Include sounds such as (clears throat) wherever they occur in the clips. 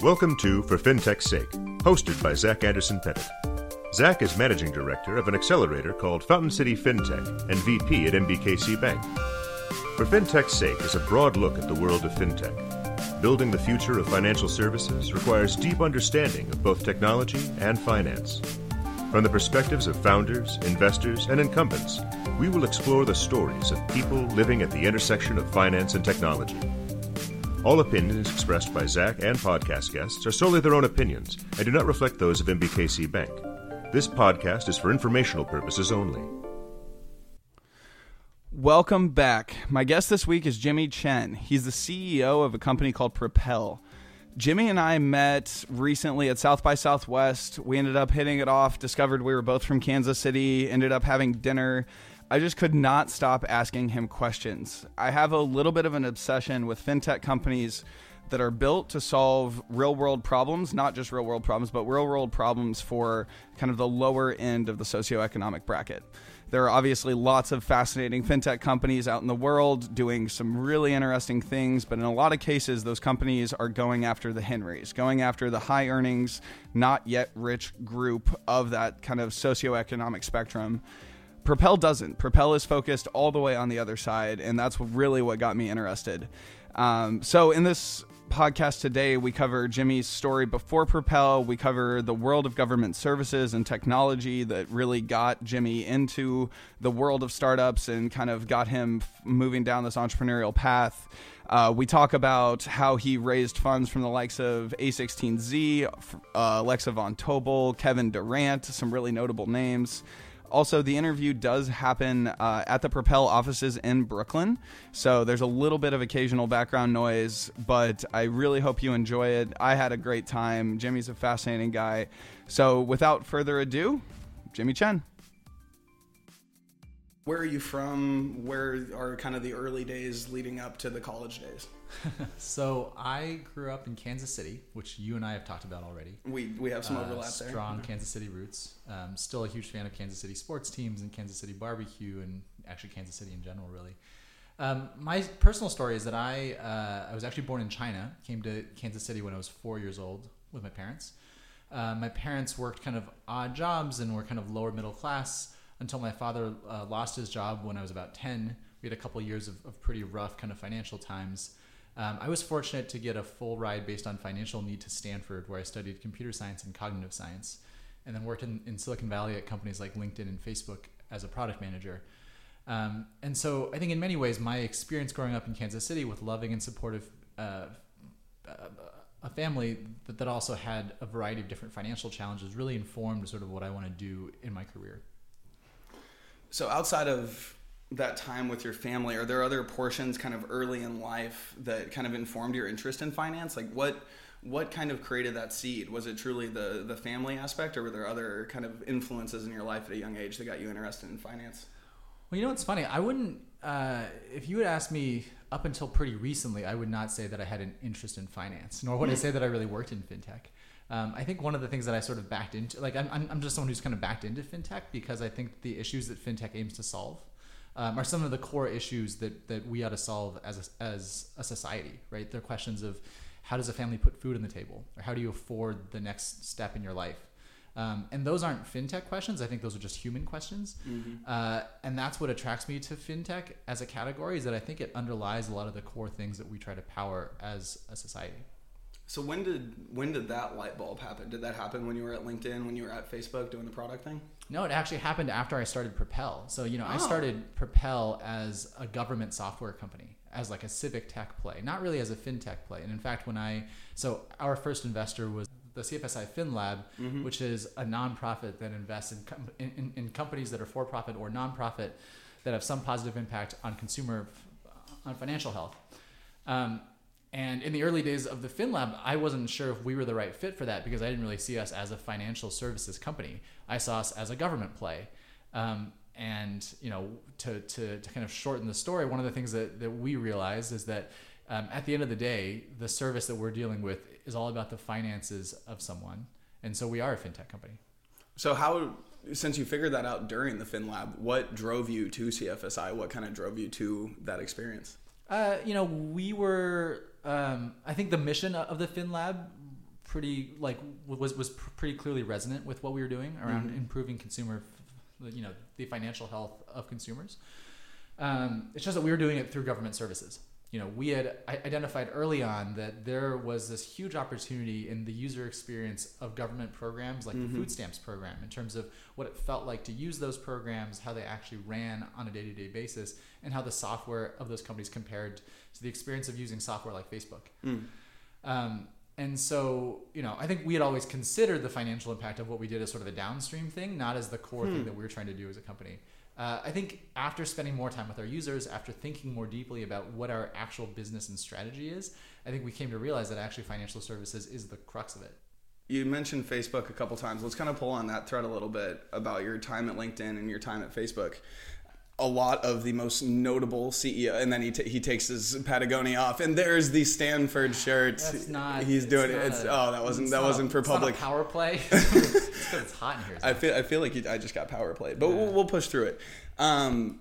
Welcome to For FinTech's Sake, hosted by Zach Anderson Pettit. Zach is managing director of an accelerator called Fountain City FinTech and VP at NBKC Bank. For FinTech's Sake is a broad look at the world of FinTech. Building the future of financial services requires deep understanding of both technology and finance. From the perspectives of founders, investors, and incumbents, we will explore the stories of people living at the intersection of finance and technology. All opinions expressed by Zach and podcast guests are solely their own opinions and do not reflect those of NBKC Bank. This podcast is for informational purposes only. Welcome back. My guest this week is Jimmy Chen. He's the CEO of a company called Propel. Jimmy and I met recently at South by Southwest. We ended up hitting it off, discovered we were both from Kansas City, ended up having dinner. I just could not stop asking him questions. I have a little bit of an obsession with fintech companies that are built to solve real world problems, not just real world problems, but real world problems for kind of the lower end of the socioeconomic bracket. There are obviously lots of fascinating fintech companies out in the world doing some really interesting things, but in a lot of cases, those companies are going after the Henrys, going after the high earnings, not yet rich group of that kind of socioeconomic spectrum. Propel doesn't. Propel is focused all the way on the other side, and that's really what got me interested. Um, so, in this podcast today, we cover Jimmy's story before Propel. We cover the world of government services and technology that really got Jimmy into the world of startups and kind of got him moving down this entrepreneurial path. Uh, we talk about how he raised funds from the likes of A16Z, uh, Alexa von Tobel, Kevin Durant, some really notable names. Also, the interview does happen uh, at the Propel offices in Brooklyn. So there's a little bit of occasional background noise, but I really hope you enjoy it. I had a great time. Jimmy's a fascinating guy. So without further ado, Jimmy Chen. Where are you from? Where are kind of the early days leading up to the college days? (laughs) so I grew up in Kansas City, which you and I have talked about already. We we have some uh, overlap there. Strong Kansas City roots. Um, still a huge fan of Kansas City sports teams and Kansas City barbecue and actually Kansas City in general, really. Um, my personal story is that I uh, I was actually born in China. Came to Kansas City when I was four years old with my parents. Uh, my parents worked kind of odd jobs and were kind of lower middle class until my father uh, lost his job when I was about ten. We had a couple years of, of pretty rough kind of financial times. Um, I was fortunate to get a full ride based on financial need to Stanford, where I studied computer science and cognitive science, and then worked in, in Silicon Valley at companies like LinkedIn and Facebook as a product manager. Um, and so I think in many ways, my experience growing up in Kansas City with loving and supportive uh, uh, a family that, that also had a variety of different financial challenges really informed sort of what I want to do in my career. So outside of that time with your family? Are there other portions kind of early in life that kind of informed your interest in finance? Like what what kind of created that seed? Was it truly the the family aspect or were there other kind of influences in your life at a young age that got you interested in finance? Well you know what's funny? I wouldn't uh, if you had asked me up until pretty recently i would not say that i had an interest in finance nor would i say that i really worked in fintech. Um, I think one of the things that I sort of backed into, like I'm, I'm just someone who's kind of backed into fintech because I think the issues that fintech aims to solve um, are some of the core issues that, that we ought to solve as a, as a society, right? They're questions of how does a family put food on the table, or how do you afford the next step in your life? Um, and those aren't fintech questions. I think those are just human questions. Mm-hmm. Uh, and that's what attracts me to fintech as a category is that I think it underlies a lot of the core things that we try to power as a society. So when did when did that light bulb happen? Did that happen when you were at LinkedIn, when you were at Facebook doing the product thing? No, it actually happened after I started Propel. So, you know, oh. I started Propel as a government software company, as like a civic tech play, not really as a fintech play. And in fact, when I, so our first investor was the CFSI FinLab, mm-hmm. which is a nonprofit that invests in, in, in companies that are for profit or nonprofit that have some positive impact on consumer, on financial health. Um, and in the early days of the FinLab, I wasn't sure if we were the right fit for that because I didn't really see us as a financial services company. I saw us as a government play. Um, and you know, to, to, to kind of shorten the story, one of the things that, that we realized is that um, at the end of the day, the service that we're dealing with is all about the finances of someone. And so we are a fintech company. So how, since you figured that out during the FinLab, what drove you to CFSI? What kind of drove you to that experience? Uh, you know, we were. Um, I think the mission of the FinLab pretty like was was pretty clearly resonant with what we were doing around Mhm. improving consumer, you know, the financial health of consumers. Um, it's just that we were doing it through government services. You know, we had identified early on that there was this huge opportunity in the user experience of government programs like Mhm. the food stamps program in terms of what it felt like to use those programs, how they actually ran on a day to day basis, and how the software of those companies compared to the experience of using software like Facebook. Mm. Um, and so, you know, I think we had always considered the financial impact of what we did as sort of a downstream thing, not as the core Hmm. thing that we were trying to do as a company. Uh, I think after spending more time with our users, after thinking more deeply about what our actual business and strategy is, I think we came to realize that actually financial services is the crux of it. You mentioned Facebook a couple times. Let's kind of pull on that thread a little bit about your time at LinkedIn and your time at Facebook. A lot of the most notable CEO, and then he, t- he takes his Patagonia off, and there's the Stanford shirt. That's not. He's doing it. It's oh, that wasn't that a- wasn't for it's not a public. power play. (laughs) (laughs) it's it's hot in here. I feel I feel like you, I just got power played, but Yeah. we'll, we'll push through it. Um,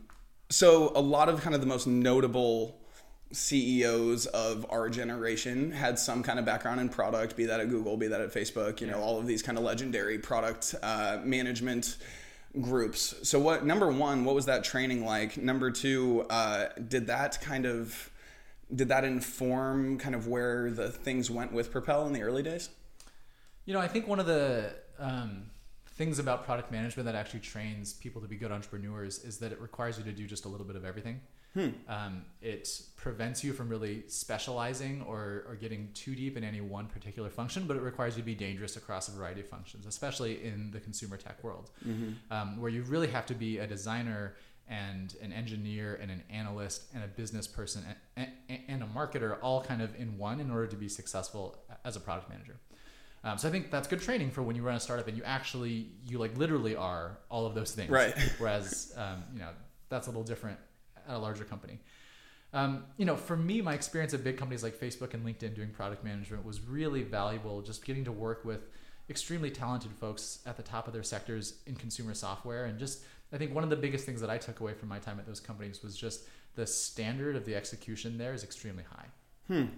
so a lot of kind of the most notable CEOs of our generation had some kind of background in product, be that at Google, be that at Facebook. You know, all of these kind of legendary product uh, management groups. So what? Number one, what was that training like? Number two, uh, did that kind of did that inform kind of where the things went with Propel in the early days? You know, I think one of the um, things about product management that actually trains people to be good entrepreneurs is that it requires you to do just a little bit of everything. Um, it prevents you from really specializing or, or getting too deep in any one particular function, but it requires you to be dangerous across a variety of functions, especially in the consumer tech world, um, where you really have to be a designer and an engineer and an analyst and a business person and, and, and a marketer all kind of in one in order to be successful as a product manager. Um, so I think that's good training for when you run a startup and you actually, you like literally are all of those things. Right. Whereas, um, you know, that's a little different at a larger company. Um, you know, for me, my experience at big companies like Facebook and LinkedIn doing product management was really valuable. Just getting to work with extremely talented folks at the top of their sectors in consumer software, and just I think one of the biggest things that I took away from my time at those companies was just the standard of the execution there is extremely high.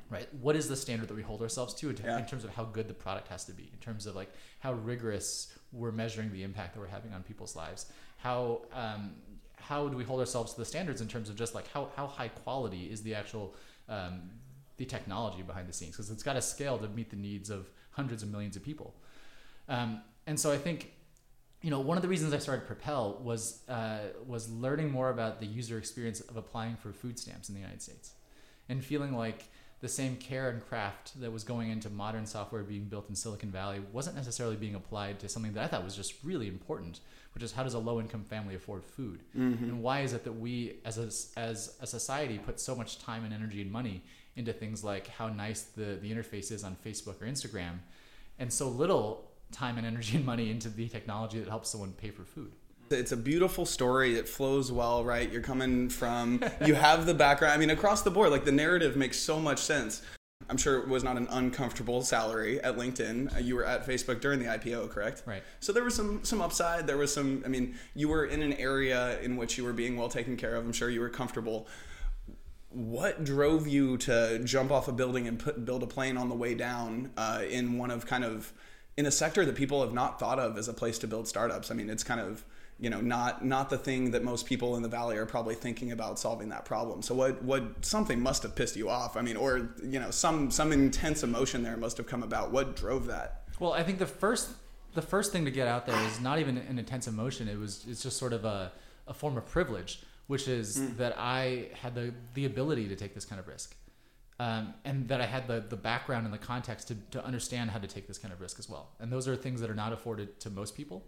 Right? What is the standard that we hold ourselves to in, Yeah. in terms of how good the product has to be? In terms of like how rigorous we're measuring the impact that we're having on people's lives? How um, how do we hold ourselves to the standards in terms of just like how, how high quality is the actual um, the technology behind the scenes? Because it's got to scale to meet the needs of hundreds of millions of people. Um, and so i think you know one of the reasons i started propel was uh, was learning more about the user experience of applying for food stamps in the united states and feeling like the same care and craft that was going into modern software being built in Silicon Valley wasn't necessarily being applied to something that I thought was just really important, which is how does a low income family afford food? Mm-hmm. And why is it that we as a, as a society put so much time and energy and money into things like how nice the, the interface is on Facebook or Instagram and so little time and energy and money into the technology that helps someone pay for food? It's a beautiful story. It flows well, right? You're coming from, (laughs) you have the background. I mean, across the board, like the narrative makes so much sense. I'm sure it was not an uncomfortable salary at LinkedIn. Uh, You were at Facebook during the IPO, correct? Right. So there was some some upside. There was some. I mean, you were in an area in which you were being well taken care of. I'm sure you were comfortable. What drove you to jump off a building and put, build a plane on the way down uh, in one of kind of in a sector that people have not thought of as a place to build startups? I mean, it's kind of you know not not the thing that most people in the valley are probably thinking about solving that problem. So what what something must have pissed you off? I mean, or you know some some intense emotion there must have come about. What drove that? Well, I think the first the first thing to get out there is not even an intense emotion. It was it's just sort of a, a form of privilege, which is that I had the the ability to take this kind of risk, um, and that I had the the background and the context to to understand how to take this kind of risk as well. And those are things that are not afforded to most people.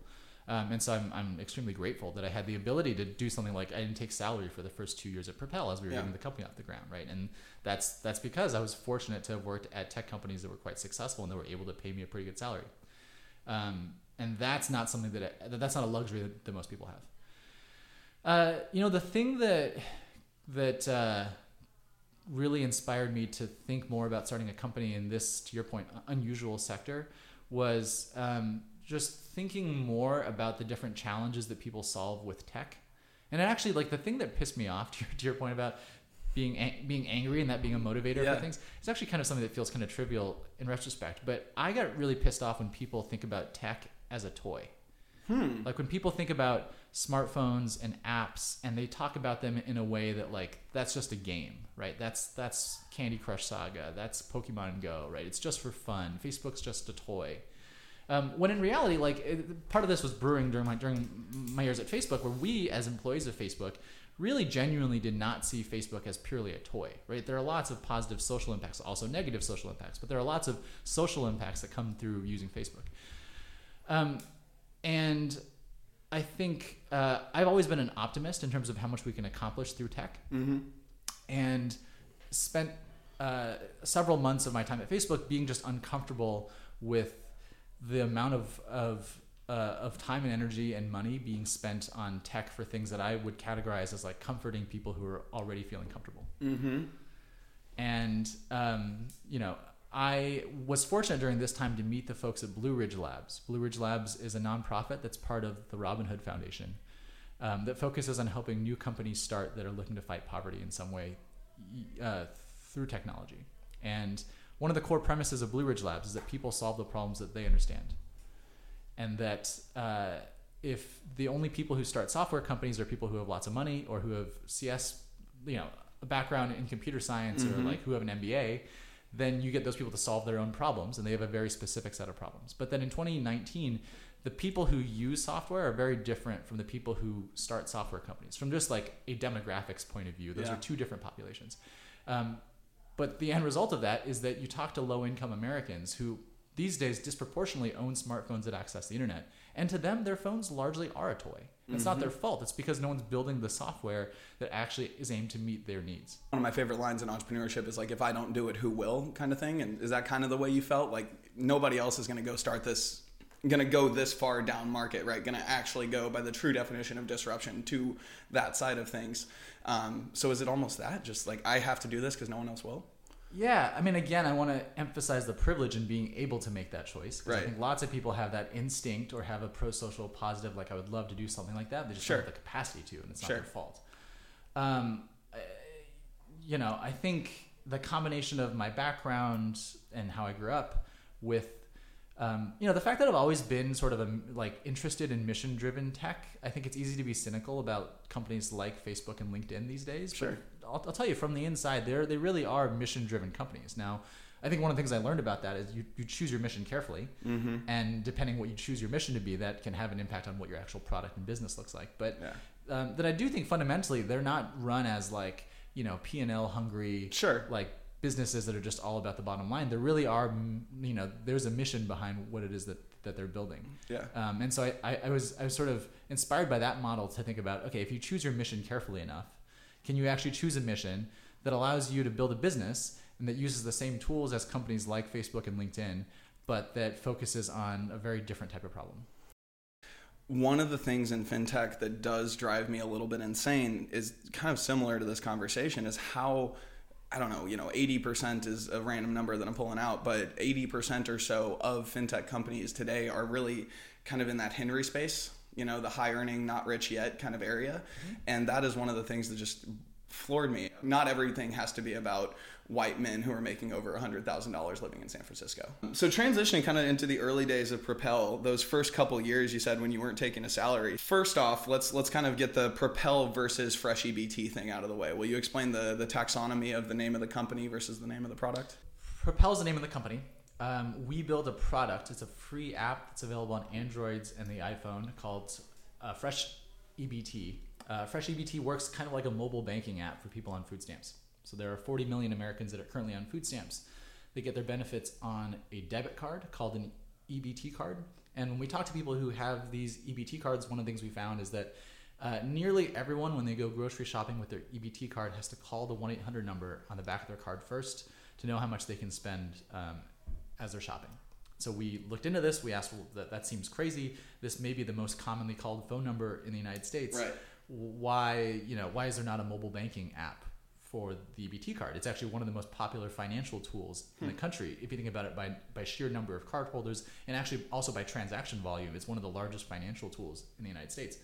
Um, and so I'm, I'm extremely grateful that I had the ability to do something like I didn't take salary for the first two years at Propel as we were Yeah. getting the company off the ground, right? And that's that's because I was fortunate to have worked at tech companies that were quite successful and they were able to pay me a pretty good salary. Um, and that's not something that I, that's not a luxury that, that most people have. Uh, you know, the thing that that uh, really inspired me to think more about starting a company in this, to your point, unusual sector was um, just thinking more about the different challenges that people solve with tech. And it actually, like the thing that pissed me off, (laughs) to your, to your point about being ang- being angry and that being a motivator Yeah. for things. It's actually kind of something that feels kind of trivial in retrospect. But I got really pissed off when people think about tech as a toy. Hmm. Like when people think about smartphones and apps and they talk about them in a way that like that's just a game, right? That's that's Candy Crush Saga, that's Pokemon Go, right? It's just for fun. Facebook's just a toy. Um, when in reality, like it, part of this was brewing during my during my years at Facebook, where we as employees of Facebook really genuinely did not see Facebook as purely a toy, right? There are lots of positive social impacts, also negative social impacts, but there are lots of social impacts that come through using Facebook. Um, and I think uh, I've always been an optimist in terms of how much we can accomplish through tech, Mm-hmm. and spent uh, several months of my time at Facebook being just uncomfortable with the amount of of uh, of time and energy and money being spent on tech for things that I would categorize as like comforting people who are already feeling comfortable. Mm-hmm. And um, you know, I was fortunate during this time to meet the folks at Blue Ridge Labs. Blue Ridge Labs is a nonprofit that's part of the Robin Hood Foundation um, that focuses on helping new companies start that are looking to fight poverty in some way uh, through technology. And one of the core premises of Blue Ridge Labs is that people solve the problems that they understand, and that uh, if the only people who start software companies are people who have lots of money or who have CS, you know, a background in computer science or Mhm. like who have an MBA, then you get those people to solve their own problems, and they have a very specific set of problems. But then in 2019, the people who use software are very different from the people who start software companies. From just like a demographics point of view, those Yeah. are two different populations. Um, but the end result of that is that you talk to low income Americans who these days disproportionately own smartphones that access the internet. And to them, their phones largely are a toy. It's not mm-hmm. their fault. It's because no one's building the software that actually is aimed to meet their needs. One of my favorite lines in entrepreneurship is like, if I don't do it, who will kind of thing. And is that kind of the way you felt? Like nobody else is going to go start this, going to go this far down market, right? To actually go by the true definition of disruption to that side of things. Um, so is it almost that? Just like, I have to do this because no one else will? Yeah, I mean, again, I want to emphasize the privilege in being able to make that choice. 'cause I think lots of people have that instinct or have a pro-social positive, like I would love to do something like that. They just Sure. don't have the capacity to, and it's Sure. not their fault. Um, you know, I think the combination of my background and how I grew up with, um, you know, the fact that I've always been sort of a, like interested in mission-driven tech. I think it's easy to be cynical about companies like Facebook and LinkedIn these days. but Sure. I'll, I'll tell you from the inside, they're they really are mission driven companies. Now, I think one of the things I learned about that is you, you choose your mission carefully, Mm-hmm. and depending what you choose your mission to be, that can have an impact on what your actual product and business looks like. But Yeah. um, that I do think fundamentally they're not run as like you know P and L hungry, Sure. like businesses that are just all about the bottom line. There really are, you know, there's a mission behind what it is that that they're building. Yeah. Um, and so I, I, I was I was sort of inspired by that model to think about okay if you choose your mission carefully enough, can you actually choose a mission that allows you to build a business and that uses the same tools as companies like Facebook and LinkedIn, but that focuses on a very different type of problem. one of the things in fintech that does drive me a little bit insane is kind of similar to this conversation is how I don't know, you know, 80% is a random number that I'm pulling out, but 80% or so of fintech companies today are really kind of in that Henry space, you know, the high earning, not rich yet kind of area. Mm-hmm. And that is one of the things that just floored me. Not everything has to be about white men who are making over $100,000 living in San Francisco. So transitioning kind of into the early days of Propel, those first couple years you said when you weren't taking a salary. First off, let's let's kind of get the Propel versus Fresh EBT thing out of the way. Will you explain the the taxonomy of the name of the company versus the name of the product? Propel is the name of the company. Um, we build a product. It's a free app that's available on Androids and the iPhone called uh, Fresh EBT. Uh, Fresh EBT works kind of like a mobile banking app for people on food stamps. So there are 40 million Americans that are currently on food stamps. They get their benefits on a debit card called an EBT card. And when we talk to people who have these EBT cards, one of the things we found is that uh, nearly everyone, when they go grocery shopping with their EBT card, has to call the 1 800 number on the back of their card first to know how much they can spend um, as they're shopping. So we looked into this. We asked, well, that, that seems crazy. This may be the most commonly called phone number in the United States. Right. Why, you know, why is there not a mobile banking app for the EBT card? It's actually one of the most popular financial tools in the country. If you think about it by, by sheer number of cardholders and actually also by transaction volume, it's one of the largest financial tools in the United States.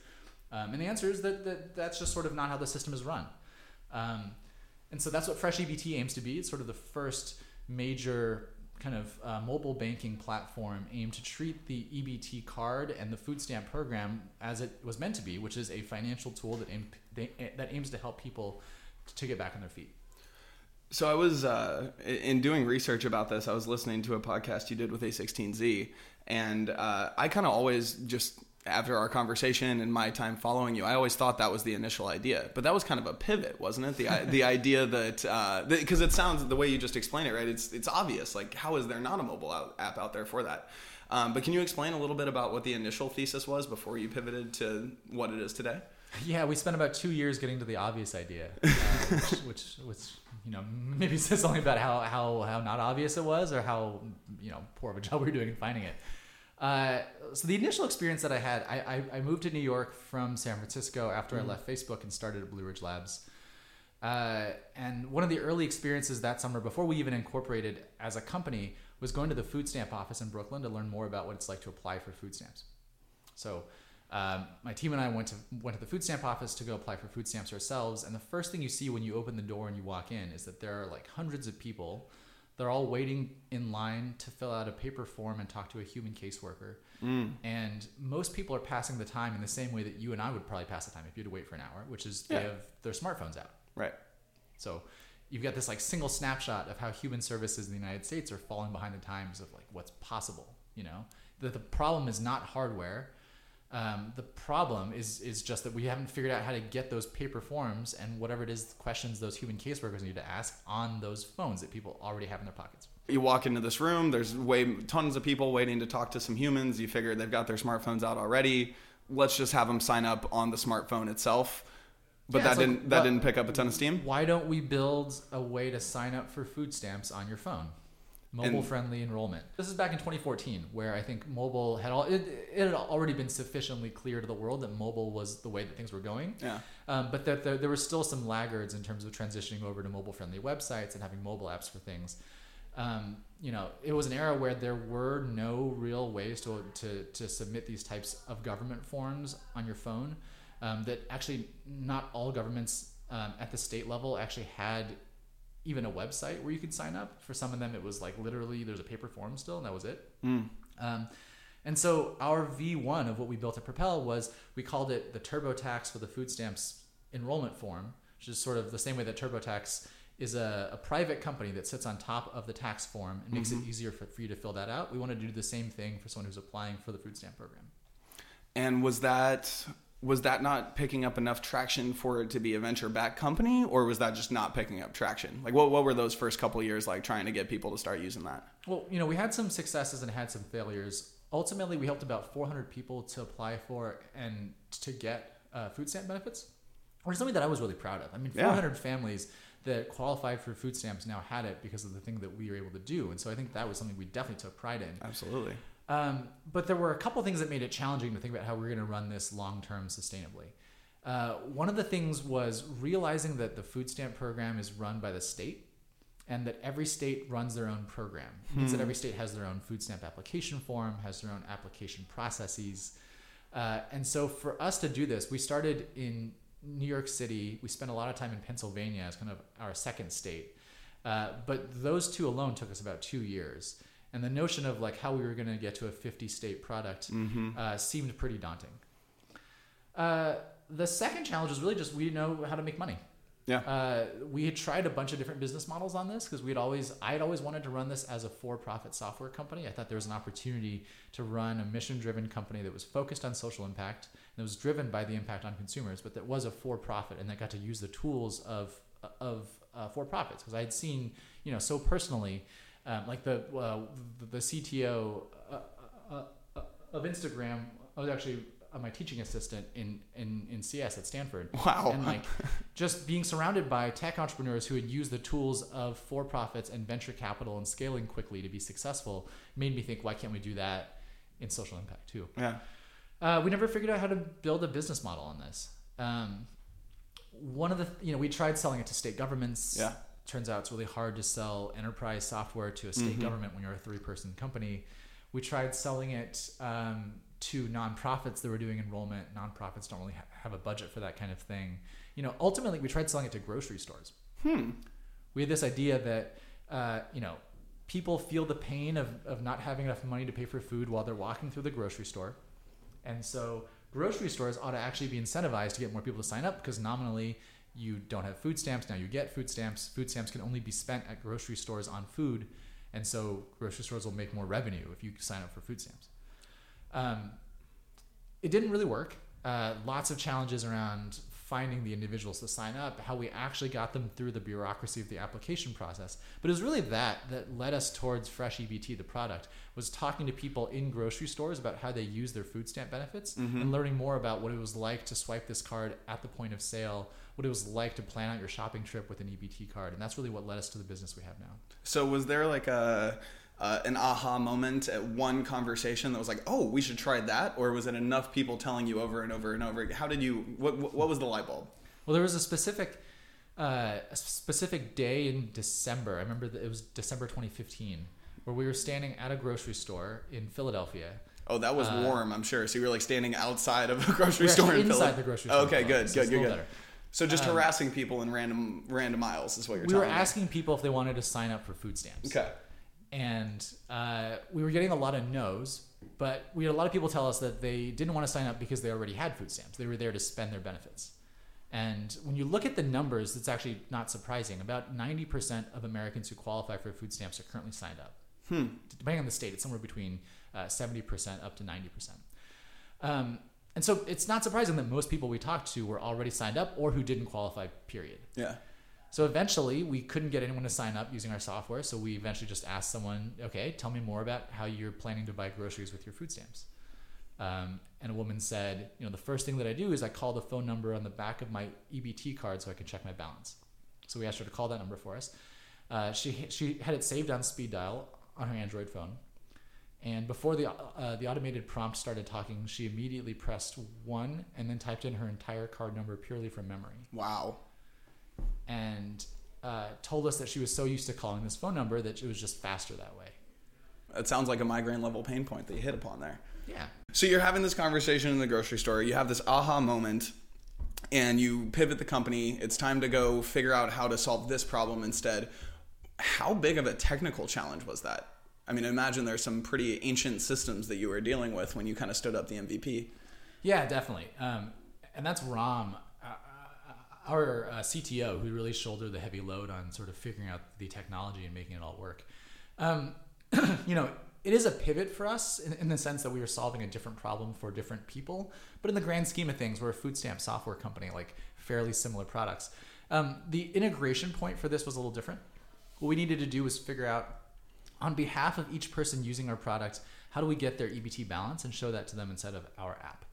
Um, and the answer is that, that that's just sort of not how the system is run. Um, And so that's what Fresh EBT aims to be. It's sort of the first major kind of uh, mobile banking platform aimed to treat the EBT card and the food stamp program as it was meant to be, which is a financial tool that, aim, they, that aims to help people to get back on their feet. So I was uh, in doing research about this. I was listening to a podcast you did with A16Z, and uh, I kind of always just after our conversation and my time following you, I always thought that was the initial idea, but that was kind of a pivot, wasn't it? The the (laughs) idea that because uh, it sounds the way you just explain it, right? It's it's obvious. Like, how is there not a mobile app out there for that? Um, but can you explain a little bit about what the initial thesis was before you pivoted to what it is today? Yeah, we spent about two years getting to the obvious idea, (laughs) uh, which, which, which, you know, (laughs) maybe says something about how, how, how not obvious it was or how, you know, poor of a (laughs) job we were doing in finding it. Uh, so the initial experience that I had, I, I, I, moved to New York from San Francisco after mm-hmm. I left Facebook and started at Blue Ridge Labs. Uh, and one of the early experiences that summer, before we even incorporated as a company, was going to the food stamp office in Brooklyn to learn more about what it's like to apply for food stamps. So um, my team and I went to went to the food stamp office to go apply for food stamps ourselves. And the first thing you see when you open the door and you walk in is that there are like hundreds of people they're all waiting in line to fill out a paper form and talk to a human caseworker. Mm. And most people are passing the time in the same way that you and I would probably pass the time if you had to wait for an hour, which is yeah. they have their smartphones out. Right. So you've got this like single snapshot of how human services in the United States are falling behind the times of like what's possible. You know, that the problem is not hardware. Um, the problem is is just that we haven't figured out how to get those paper forms and whatever it is questions those human caseworkers need to ask on those phones that people already have in their pockets. You walk into this room, there's way tons of people waiting to talk to some humans. You figure they've got their smartphones out already. Let's just have them sign up on the smartphone itself. But yeah, that didn't like, that didn't pick up a ton of steam. Why don't we build a way to sign up for food stamps on your phone? Mobile friendly enrollment. This is back in 2014, where I think mobile had all it, it, had already been sufficiently clear to the world that mobile was the way that things were going. Yeah. Um, but that there, there were still some laggards in terms of transitioning over to mobile friendly websites and having mobile apps for things. Um, you know, it was an era where there were no real ways to, to, to submit these types of government forms on your phone. Um, that actually, not all governments um, at the state level actually had even a website where you could sign up. For some of them, it was like literally there's a paper form still, and that was it. Mm. Um, and so our V1 of what we built at Propel was we called it the TurboTax for the food stamps enrollment form, which is sort of the same way that TurboTax is a, a private company that sits on top of the tax form and makes mm-hmm. it easier for, for you to fill that out. We wanted to do the same thing for someone who's applying for the food stamp program. And was that was that not picking up enough traction for it to be a venture backed company or was that just not picking up traction? Like what, what were those first couple years like trying to get people to start using that? Well you know we had some successes and had some failures. Ultimately we helped about 400 people to apply for and to get uh, food stamp benefits which is something that i was really proud of. I mean 400 yeah. families that qualified for food stamps now had it because of the thing that we were able to do. And so i think that was something we definitely took pride in. Absolutely um, but there were a couple things that made it challenging to think about how we are going to run this long term sustainably. Uh, one of the things was realizing that the food stamp program is run by the state and that every state runs their own program. It means that hmm. every state has their own food stamp application form, has their own application processes. Uh, and so for us to do this, we started in New York City. We spent a lot of time in Pennsylvania as kind of our second state. Uh, but those two alone took us about two years and the notion of like how we were going to get to a 50 state product mm-hmm. uh, seemed pretty daunting. Uh, the second challenge was really just we didn't know how to make money. Yeah. Uh, we had tried a bunch of different business models on this because we'd always, I had always wanted to run this as a for-profit software company. I thought there was an opportunity to run a mission-driven company that was focused on social impact and that was driven by the impact on consumers, but that was a for-profit and that got to use the tools of of uh, for-profits because I had seen, you know, so personally um, like the uh, the CTO uh, uh, uh, of Instagram I was actually uh, my teaching assistant in, in in CS at Stanford. Wow! And like (laughs) just being surrounded by tech entrepreneurs who had used the tools of for profits and venture capital and scaling quickly to be successful made me think, why can't we do that in social impact too? Yeah. Uh, we never figured out how to build a business model on this. Um, one of the you know we tried selling it to state governments. Yeah turns out it's really hard to sell enterprise software to a state mm-hmm. government when you're a three person company. We tried selling it um, to nonprofits that were doing enrollment. Nonprofits don't really ha- have a budget for that kind of thing. You know, ultimately, we tried selling it to grocery stores. Hmm. We had this idea that, uh, you know, people feel the pain of, of not having enough money to pay for food while they're walking through the grocery store. And so grocery stores ought to actually be incentivized to get more people to sign up because nominally you don't have food stamps. Now you get food stamps. Food stamps can only be spent at grocery stores on food. And so grocery stores will make more revenue if you sign up for food stamps. Um, it didn't really work. Uh, lots of challenges around finding the individuals to sign up, how we actually got them through the bureaucracy of the application process. But it was really that that led us towards Fresh EBT, the product, was talking to people in grocery stores about how they use their food stamp benefits mm-hmm. and learning more about what it was like to swipe this card at the point of sale, what it was like to plan out your shopping trip with an EBT card. And that's really what led us to the business we have now. So was there like a uh, an aha moment at one conversation that was like, oh, we should try that? Or was it enough people telling you over and over and over? How did you, what, what was the light bulb? Well, there was a specific, uh, a specific day in December. I remember that it was December 2015 where we were standing at a grocery store in Philadelphia. Oh, that was uh, warm, I'm sure. So you were like standing outside of a (laughs) grocery store in inside the grocery store. okay, good, good, good, good. So just um, harassing people in random random aisles is what you're. Talking about. We were asking me. people if they wanted to sign up for food stamps. Okay and uh, we were getting a lot of no's. But we had a lot of people tell us that they didn't want to sign up because they already had food stamps. They were there to spend their benefits. And when you look at the numbers, it's actually not surprising. About 90% of Americans who qualify for food stamps are currently signed up. Hmm. Depending on the state, it's somewhere between uh, 70% up to 90%. Um, and so it's not surprising that most people we talked to were already signed up or who didn't qualify, period. Yeah. So eventually, we couldn't get anyone to sign up using our software. So we eventually just asked someone, okay, tell me more about how you're planning to buy groceries with your food stamps. Um, and a woman said, you know, the first thing that I do is I call the phone number on the back of my EBT card so I can check my balance. So we asked her to call that number for us. Uh, she she had it saved on speed dial on her Android phone, and before the uh, the automated prompt started talking, she immediately pressed one and then typed in her entire card number purely from memory. Wow and uh, told us that she was so used to calling this phone number that it was just faster that way. It sounds like a migraine level pain point that you hit upon there. Yeah. So you're having this conversation in the grocery store. You have this aha moment, and you pivot the company. It's time to go figure out how to solve this problem instead. How big of a technical challenge was that? I mean, imagine there's some pretty ancient systems that you were dealing with when you kind of stood up the MVP. Yeah, definitely. Um, and that's Ram our uh, CTO, who really shouldered the heavy load on sort of figuring out the technology and making it all work. Um, (clears throat) you know, it is a pivot for us in, in, the sense that we are solving a different problem for different people. But in the grand scheme of things, we're a food stamp software company, like fairly similar products. Um, the integration point for this was a little different. What we needed to do was figure out, on behalf of each person using our product, how do we get their EBT balance and show that to them instead of our app.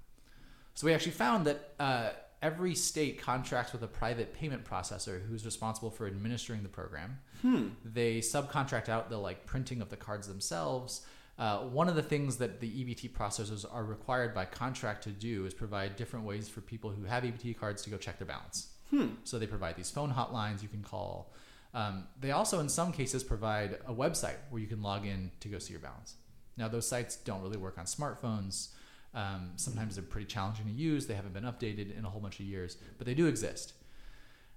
So we actually found that uh, every state contracts with a private payment processor who's responsible for administering the program. Hmm. They subcontract out the like printing of the cards themselves. Uh, one of the things that the EBT processors are required by contract to do is provide different ways for people who have EBT cards to go check their balance. Hmm. So they provide these phone hotlines you can call. Um, they also, in some cases, provide a website where you can log in to go see your balance. Now, those sites don't really work on smartphones. Um, sometimes they're pretty challenging to use. They haven't been updated in a whole bunch of years, but they do exist.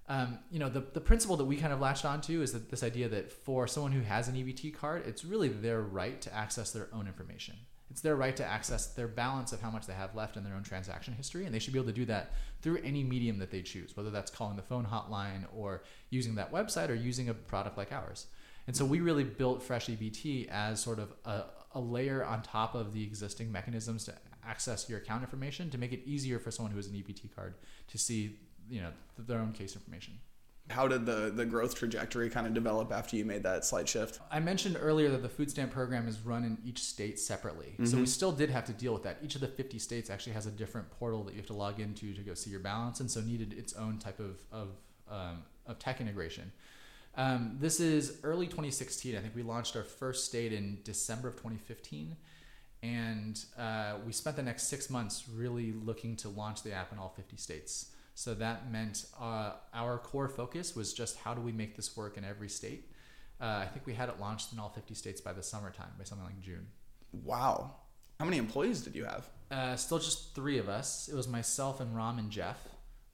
Um, you know, the, the principle that we kind of latched onto is that this idea that for someone who has an EBT card, it's really their right to access their own information. It's their right to access their balance of how much they have left in their own transaction history, and they should be able to do that through any medium that they choose, whether that's calling the phone hotline or using that website or using a product like ours. And so we really built Fresh EBT as sort of a, a layer on top of the existing mechanisms to access your account information to make it easier for someone who has an EBT card to see, you know, their own case information. How did the, the growth trajectory kind of develop after you made that slight shift? I mentioned earlier that the food stamp program is run in each state separately. Mm-hmm. So we still did have to deal with that. Each of the 50 states actually has a different portal that you have to log into to go see your balance, and so needed its own type of, of, um, of tech integration. Um, this is early 2016. I think we launched our first state in December of 2015 and uh, we spent the next six months really looking to launch the app in all 50 states. So that meant uh, our core focus was just how do we make this work in every state. Uh, I think we had it launched in all 50 states by the summertime, by something like June. Wow. How many employees did you have? Uh, still just three of us. It was myself and Ram and Jeff.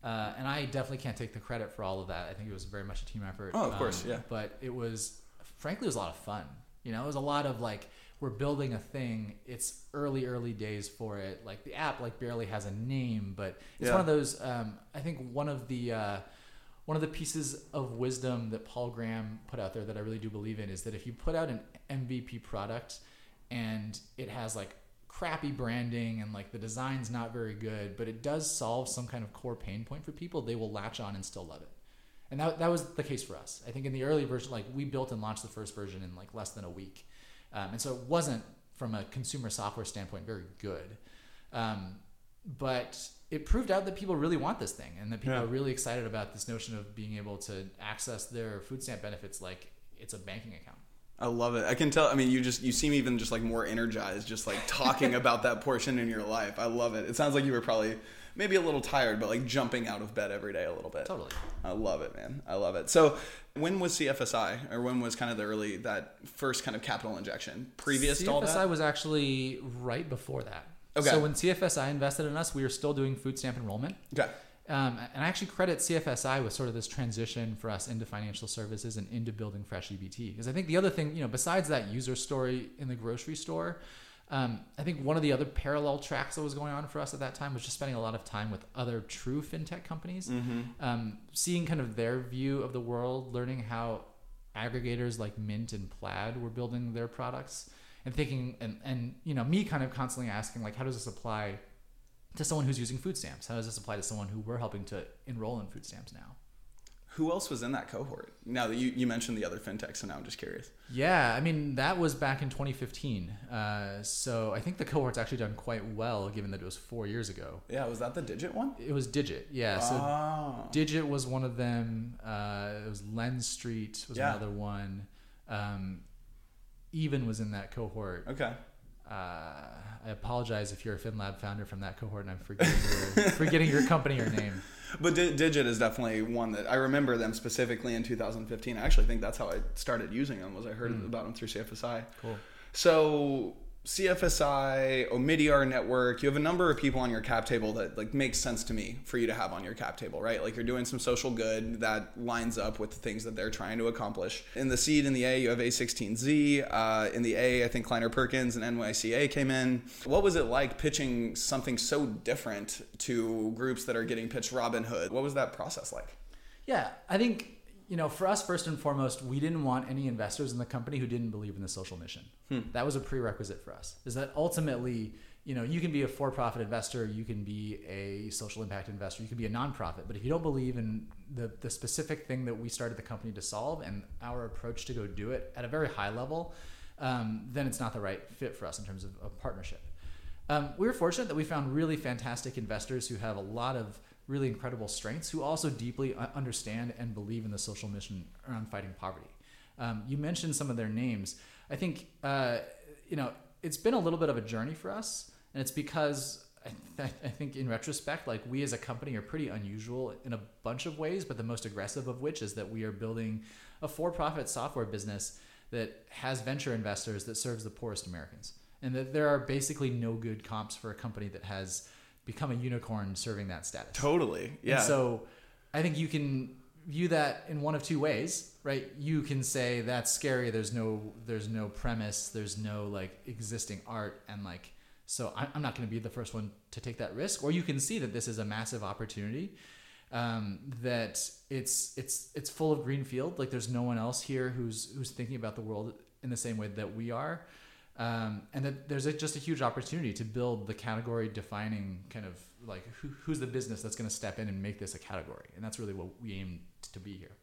Uh, and I definitely can't take the credit for all of that. I think it was very much a team effort. Um, Oh, of course, yeah. But it was, frankly, it was a lot of fun. You know, it was a lot of like, we're building a thing. It's early, early days for it. Like the app, like barely has a name, but it's Yeah. one of those. Um, I think one of the uh, one of the pieces of wisdom that Paul Graham put out there that I really do believe in is that if you put out an MVP product and it has like crappy branding and like the design's not very good, but it does solve some kind of core pain point for people, they will latch on and still love it. And that, that was the case for us. I think in the early version, like we built and launched the first version in like less than a week. Um, and so it wasn't from a consumer software standpoint very good. Um, but it proved out that people really want this thing and that people Yeah. are really excited about this notion of being able to access their food stamp benefits like it's a banking account. I love it. I can tell. I mean, you just you seem even just like more energized, just like talking (laughs) about that portion in your life. I love it. It sounds like you were probably maybe a little tired, but like jumping out of bed every day a little bit. Totally. I love it, man. I love it. So, when was CFSI, or when was kind of the early that first kind of capital injection? Previous to all CFSI was actually right before that. Okay. So when CFSI invested in us, we were still doing food stamp enrollment. Okay. Um, and I actually credit CFSI with sort of this transition for us into financial services and into building Fresh EBT. Because I think the other thing, you know, besides that user story in the grocery store, um, I think one of the other parallel tracks that was going on for us at that time was just spending a lot of time with other true fintech companies, um, seeing kind of their view of the world, learning how aggregators like Mint and Plaid were building their products, and thinking, and and you know, me kind of constantly asking like, how does this apply to someone who's using food stamps? How does this apply to someone who we're helping to enroll in food stamps now? Who else was in that cohort? Now that you, you mentioned the other fintechs, so now I'm just curious. Yeah, I mean that was back in 2015. Uh, so I think the cohort's actually done quite well, given that it was four years ago. Yeah, was that the Digit one? It was Digit, yeah. So oh. Digit was one of them. Uh, it was LendStreet was Yeah. another one. Um, Even was in that cohort. Okay. Uh, I apologize if you're a FinLab founder from that cohort and I'm forgetting your, forgetting your company or name. But Di- Digit is definitely one that I remember them specifically in 2015. I actually think that's how I started using them. Was I heard hmm. about them through CFSI. Cool. So CFSI, Omidyar Network, you have a number of people on your cap table that like makes sense to me for you to have on your cap table, right? Like you're doing some social good that lines up with the things that they're trying to accomplish. In the seed, in the A, you have A16Z. Uh, in the A, I think Kleiner Perkins and NYCA came in. What was it like pitching something so different to groups that are getting pitched Robinhood? What was that process like? Yeah, I think you know, for us first and foremost, we didn't want any investors in the company who didn't believe in the social mission. That was a prerequisite for us. Is that ultimately, you know, you can be a for-profit investor, you can be a social impact investor, you can be a nonprofit, but if you don't believe in the the specific thing that we started the company to solve and our approach to go do it at a very high level, um, then it's not the right fit for us in terms of a partnership. Um, we were fortunate that we found really fantastic investors who have a lot of really incredible strengths, who also deeply understand and believe in the social mission around fighting poverty. Um, you mentioned some of their names. I think uh, you know it's been a little bit of a journey for us, and it's because I, th- I think in retrospect, like we as a company are pretty unusual in a bunch of ways, but the most aggressive of which is that we are building a for-profit software business that has venture investors that serves the poorest Americans, and that there are basically no good comps for a company that has become a unicorn serving that status. Totally. Yeah. And so I think you can view that in one of two ways, right? You can say that's scary. There's no there's no premise. There's no like existing art and like so I- I'm not going to be the first one to take that risk. Or you can see that this is a massive opportunity. Um, that it's it's it's full of green field. Like there's no one else here who's who's thinking about the world in the same way that we are. Um, and that there's a, just a huge opportunity to build the category defining kind of like who, who's the business that's going to step in and make this a category. And that's really what we aim to be here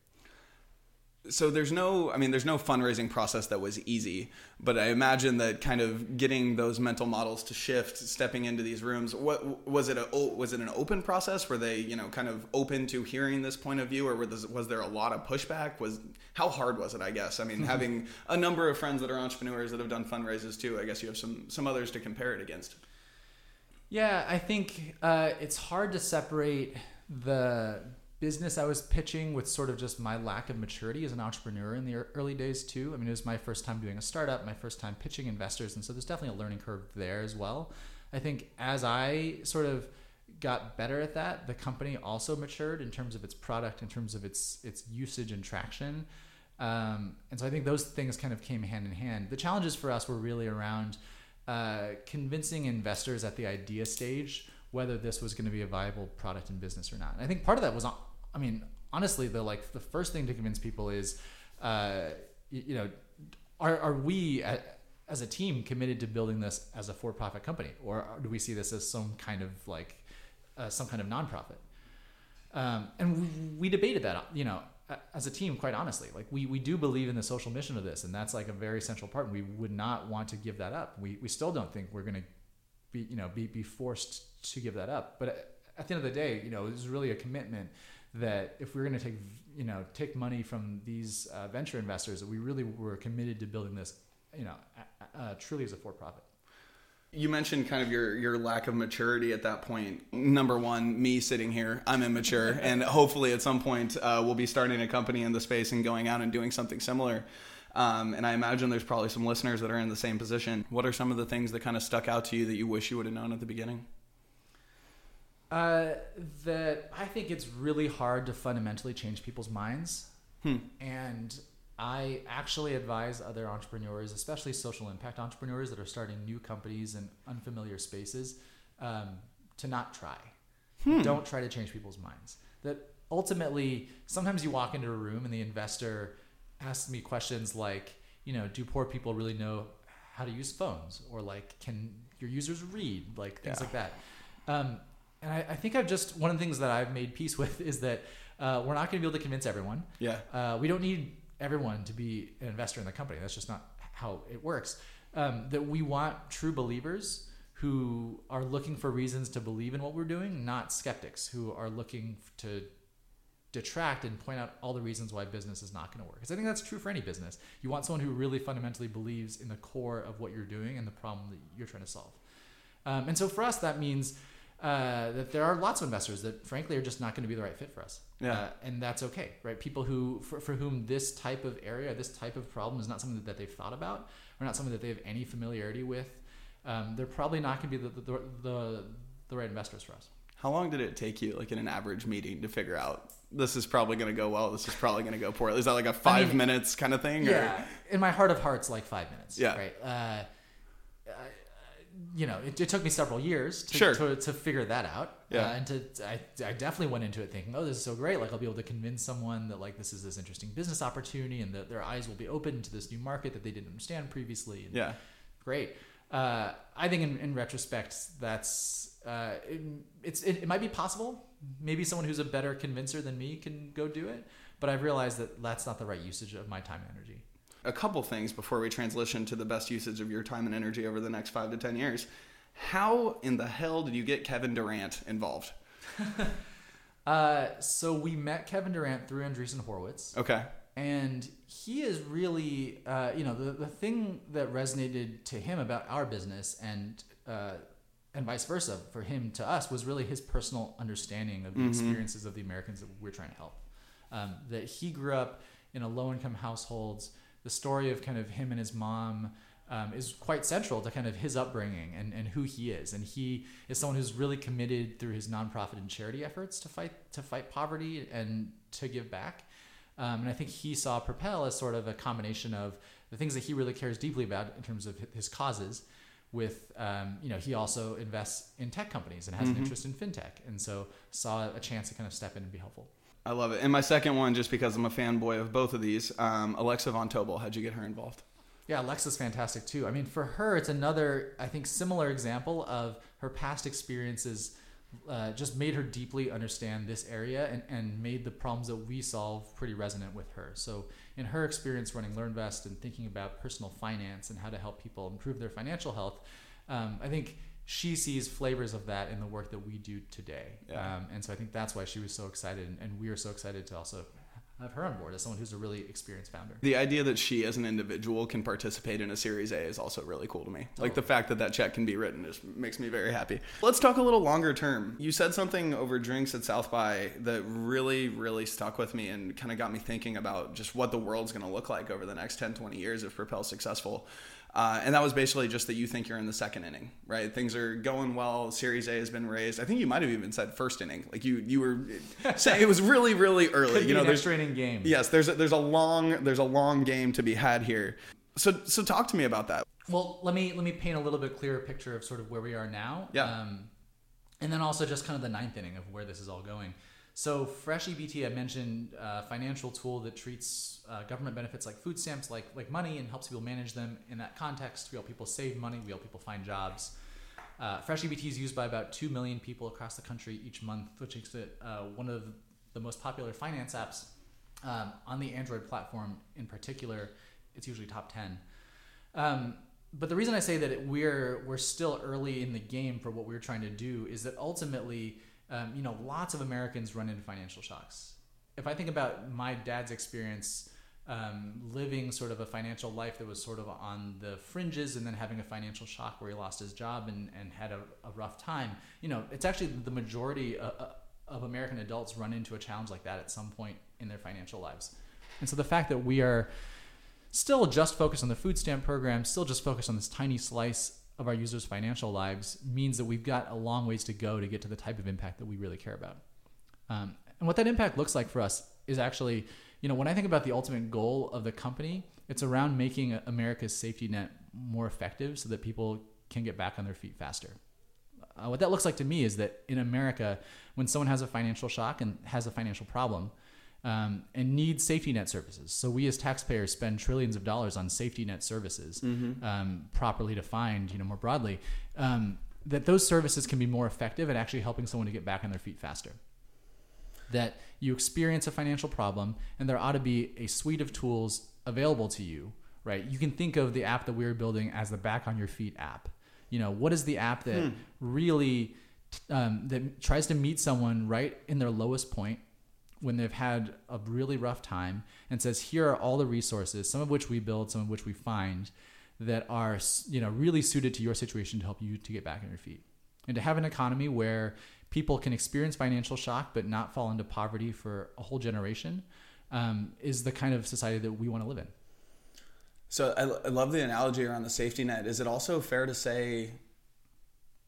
so there's no i mean there's no fundraising process that was easy but i imagine that kind of getting those mental models to shift stepping into these rooms what was it a was it an open process? Were they you know kind of open to hearing this point of view or was, was there a lot of pushback? Was how hard was it i guess? I mean having a number of friends that are entrepreneurs that have done fundraisers too i guess you have some some others to compare it against. Yeah i think uh, it's hard to separate the business I was pitching with sort of just my lack of maturity as an entrepreneur in the early days too. I mean, it was my first time doing a startup, my first time pitching investors, and so there's definitely a learning curve there as well. I think as I sort of got better at that, the company also matured in terms of its product, in terms of its its usage and traction. Um, and so I think those things kind of came hand in hand. The challenges for us were really around uh, convincing investors at the idea stage whether this was going to be a viable product and business or not. And I think part of that was, I mean, honestly, the like the first thing to convince people is, uh, you, you know, are are we at, as a team committed to building this as a for-profit company, or do we see this as some kind of like uh, some kind of nonprofit? Um, and we, we debated that, you know, as a team, quite honestly. Like we, we do believe in the social mission of this, and that's like a very central part. And we would not want to give that up. We, we still don't think we're going to be, you know, be, be forced to give that up. But at the end of the day, you know, it was really a commitment that if we are going to take, you know, take money from these uh, venture investors, that we really were committed to building this, you know, uh, truly as a for-profit. You mentioned kind of your your lack of maturity at that point. Number one, me sitting here, I'm immature, (laughs) and hopefully at some point uh, we'll be starting a company in the space and going out and doing something similar. Um, and I imagine there's probably some listeners that are in the same position. What are some of the things that kind of stuck out to you that you wish you would have known at the beginning? Uh, that I think it's really hard to fundamentally change people's minds. Hmm. And I actually advise other entrepreneurs, especially social impact entrepreneurs that are starting new companies in unfamiliar spaces, um, to not try. Hmm. Don't try to change people's minds. That ultimately, sometimes you walk into a room and the investor asks me questions like, you know, do poor people really know how to use phones? Or like, can your users read? Like things yeah. like that. Um, and I, I, think I've just, one of the things that I've made peace (laughs) with is that uh, we're not going to be able to convince everyone. Yeah. Uh, we don't need everyone to be an investor in the company. That's just not how it works. Um, that we want true believers who are looking for reasons to believe in what we're doing, not skeptics who are looking to detract and point out all the reasons why business is not going to work. Because I think that's true for any business. You want someone who really fundamentally believes in the core of what you're doing and the problem that you're trying to solve. Um, and so for us, that means uh, that there are lots of investors that frankly are just not going to be the right fit for us. Yeah. Uh, and that's okay, right? People who, for, for whom this type of area, this type of problem is not something that they've thought about or not something that they have any familiarity with, um, they're probably not going to be the, the, the, the right investors for us. How long did it take you, like in an average meeting, to figure out this is probably going to go well, this is probably going to go poorly? Is that like a five I mean, minutes kind of thing? Yeah. Or? In my heart of hearts, like five minutes. Yeah. Right. Uh, you know, it, it, took me several years to, sure. to, to, figure that out. Yeah. Uh, and to, I, I definitely went into it thinking, oh, this is so great. Like, I'll be able to convince someone that, like, this is this interesting business opportunity and that their eyes will be open to this new market that they didn't understand previously. And yeah. Great. Uh, I think in, in retrospect, that's, uh, it, it's, it, it might be possible. Maybe someone who's a better convincer than me can go do it. But I've realized that that's not the right usage of my time and energy a couple things before we transition to the best usage of your time and energy over the next five to ten years. How in the hell did you get Kevin Durant involved? (laughs) uh, so we met Kevin Durant through Andreessen Horowitz. Okay. And he is really, uh, you know, the, the thing that resonated to him about our business and uh, and vice versa for him to us was really his personal understanding of the mm-hmm. experiences of the Americans that we're trying to help. Um, that he grew up in a low income households the story of kind of him and his mom um, is quite central to kind of his upbringing and, and who he is. And he is someone who's really committed through his nonprofit and charity efforts to fight to fight poverty and to give back. Um, and I think he saw Propel as sort of a combination of the things that he really cares deeply about in terms of his causes. With um, you know, he also invests in tech companies and has mm-hmm. an interest in fintech, and so saw a chance to kind of step in and be helpful. I love it. And my second one, just because I'm a fanboy of both of these, um, Alexa von Tobel. How'd you get her involved? Yeah, Alexa's fantastic too. I mean, for her, it's another, I think, similar example of her past experiences uh, just made her deeply understand this area and, and made the problems that we solve pretty resonant with her. So, in her experience running LearnVest and thinking about personal finance and how to help people improve their financial health, um, I think she sees flavors of that in the work that we do today. Yeah. Um, and so I think that's why she was so excited, and, and we are so excited to also have her on board as someone who's a really experienced founder. The idea that she, as an individual, can participate in a Series A is also really cool to me. Totally. Like the fact that that check can be written just makes me very happy. Let's talk a little longer term. You said something over drinks at South by that really, really stuck with me and kind of got me thinking about just what the world's going to look like over the next 10, 20 years if Propel's successful. Uh, and that was basically just that you think you're in the second inning, right? Things are going well. Series A has been raised. I think you might have even said first inning. Like you, you were (laughs) saying it was really, really early. Could you know, there's extra inning game. yes, there's a, there's a long there's a long game to be had here. So so talk to me about that. Well, let me let me paint a little bit clearer picture of sort of where we are now. Yeah. Um, and then also just kind of the ninth inning of where this is all going. So Fresh EBT, I mentioned a financial tool that treats uh, government benefits like food stamps like like money and helps people manage them in that context. We help people save money. We help people find jobs. Uh, Fresh EBT is used by about two million people across the country each month, which makes it uh, one of the most popular finance apps um, on the Android platform in particular. It's usually top ten. Um, but the reason I say that it, we're we're still early in the game for what we're trying to do is that ultimately, um, you know, lots of Americans run into financial shocks. If I think about my dad's experience um, living sort of a financial life that was sort of on the fringes and then having a financial shock where he lost his job and, and had a, a rough time, you know, it's actually the majority of, of American adults run into a challenge like that at some point in their financial lives. And so the fact that we are still just focused on the food stamp program, still just focused on this tiny slice of our users' financial lives means that we've got a long ways to go to get to the type of impact that we really care about. Um, and what that impact looks like for us is actually, you know, when I think about the ultimate goal of the company, it's around making America's safety net more effective so that people can get back on their feet faster. Uh, what that looks like to me is that in America, when someone has a financial shock and has a financial problem, um, and need safety net services. So we as taxpayers spend trillions of dollars on safety net services, um, properly defined, you know, more broadly. Um, that those services can be more effective at actually helping someone to get back on their feet faster. That you experience a financial problem, and there ought to be a suite of tools available to you. Right? You can think of the app that we're building as the back on your feet app. You know, what is the app that really um, that tries to meet someone right in their lowest point when they've had a really rough time and says here are all the resources some of which we build some of which we find that are you know really suited to your situation to help you to get back on your feet and to have an economy where people can experience financial shock but not fall into poverty for a whole generation um, is the kind of society that we want to live in So I, I love the analogy around the safety net. Is it also fair to say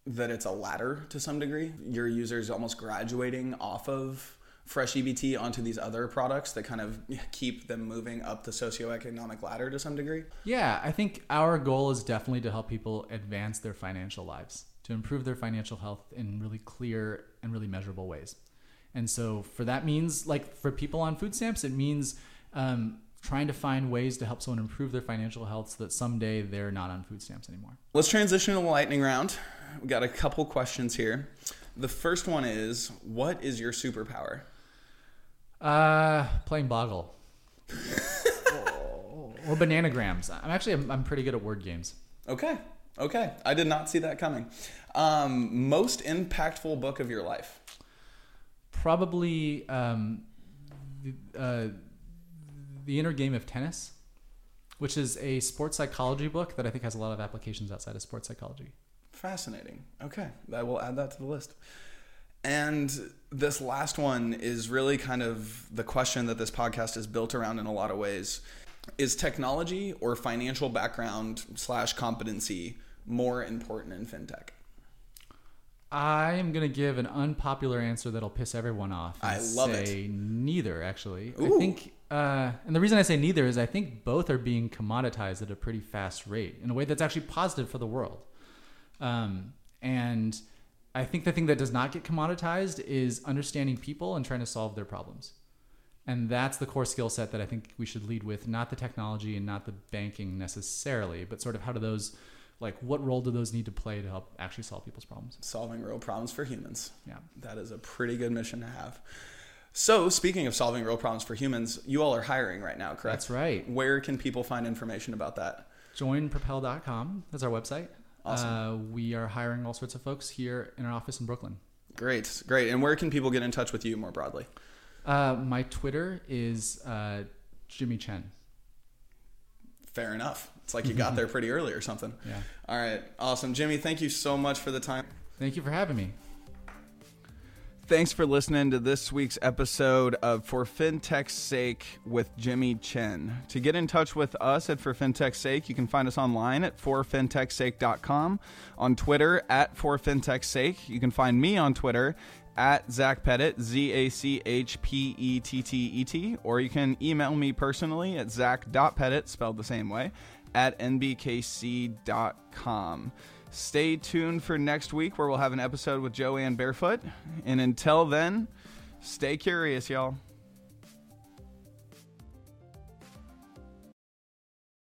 that it's a ladder to some degree? Your users almost graduating off of Fresh EBT onto these other products that kind of keep them moving up the socioeconomic ladder to some degree? Yeah, I think our goal is definitely to help people advance their financial lives, to improve their financial health in really clear and really measurable ways. And so, for that means, like for people on food stamps, it means um, trying to find ways to help someone improve their financial health so that someday they're not on food stamps anymore. Let's transition to the lightning round. We got a couple questions here. The first one is What is your superpower? Uh, playing Boggle. or, (laughs) or bananagrams. I'm actually I'm, I'm pretty good at word games. Okay. Okay. I did not see that coming. Um, most impactful book of your life? Probably um, the, uh, the Inner Game of Tennis, which is a sports psychology book that I think has a lot of applications outside of sports psychology. Fascinating. Okay. I will add that to the list. And this last one is really kind of the question that this podcast is built around in a lot of ways. Is technology or financial background slash competency more important in fintech? I am going to give an unpopular answer that'll piss everyone off. I love it. say Neither, actually. Ooh. I think, uh, and the reason I say neither is I think both are being commoditized at a pretty fast rate in a way that's actually positive for the world. Um, and I think the thing that does not get commoditized is understanding people and trying to solve their problems. And that's the core skill set that I think we should lead with, not the technology and not the banking necessarily, but sort of how do those, like, what role do those need to play to help actually solve people's problems? Solving real problems for humans. Yeah. That is a pretty good mission to have. So, speaking of solving real problems for humans, you all are hiring right now, correct? That's right. Where can people find information about that? joinpropel.com that's our website Awesome. uh, we are hiring all sorts of folks here in our office in brooklyn Great, great. And where can people get in touch with you more broadly? uh, my twitter is uh, jimmy chen Fair enough. It's like you got (laughs) there pretty early or something. Yeah. All right. Awesome. Jimmy, thank you so much for the time. thank you for having me Thanks for listening to this week's episode of For FinTech's Sake with Jimmy Chen. To get in touch with us at For FinTech's Sake, you can find us online at forfintechsake.com, on Twitter at For FinTech's Sake. You can find me on Twitter at Zach Pettet, Z A C H P E T T E T, or you can email me personally at zach.pettet, spelled the same way, at nbkc.com. Stay tuned for next week where we'll have an episode with Jo Ann Barefoot. And until then, stay curious, y'all.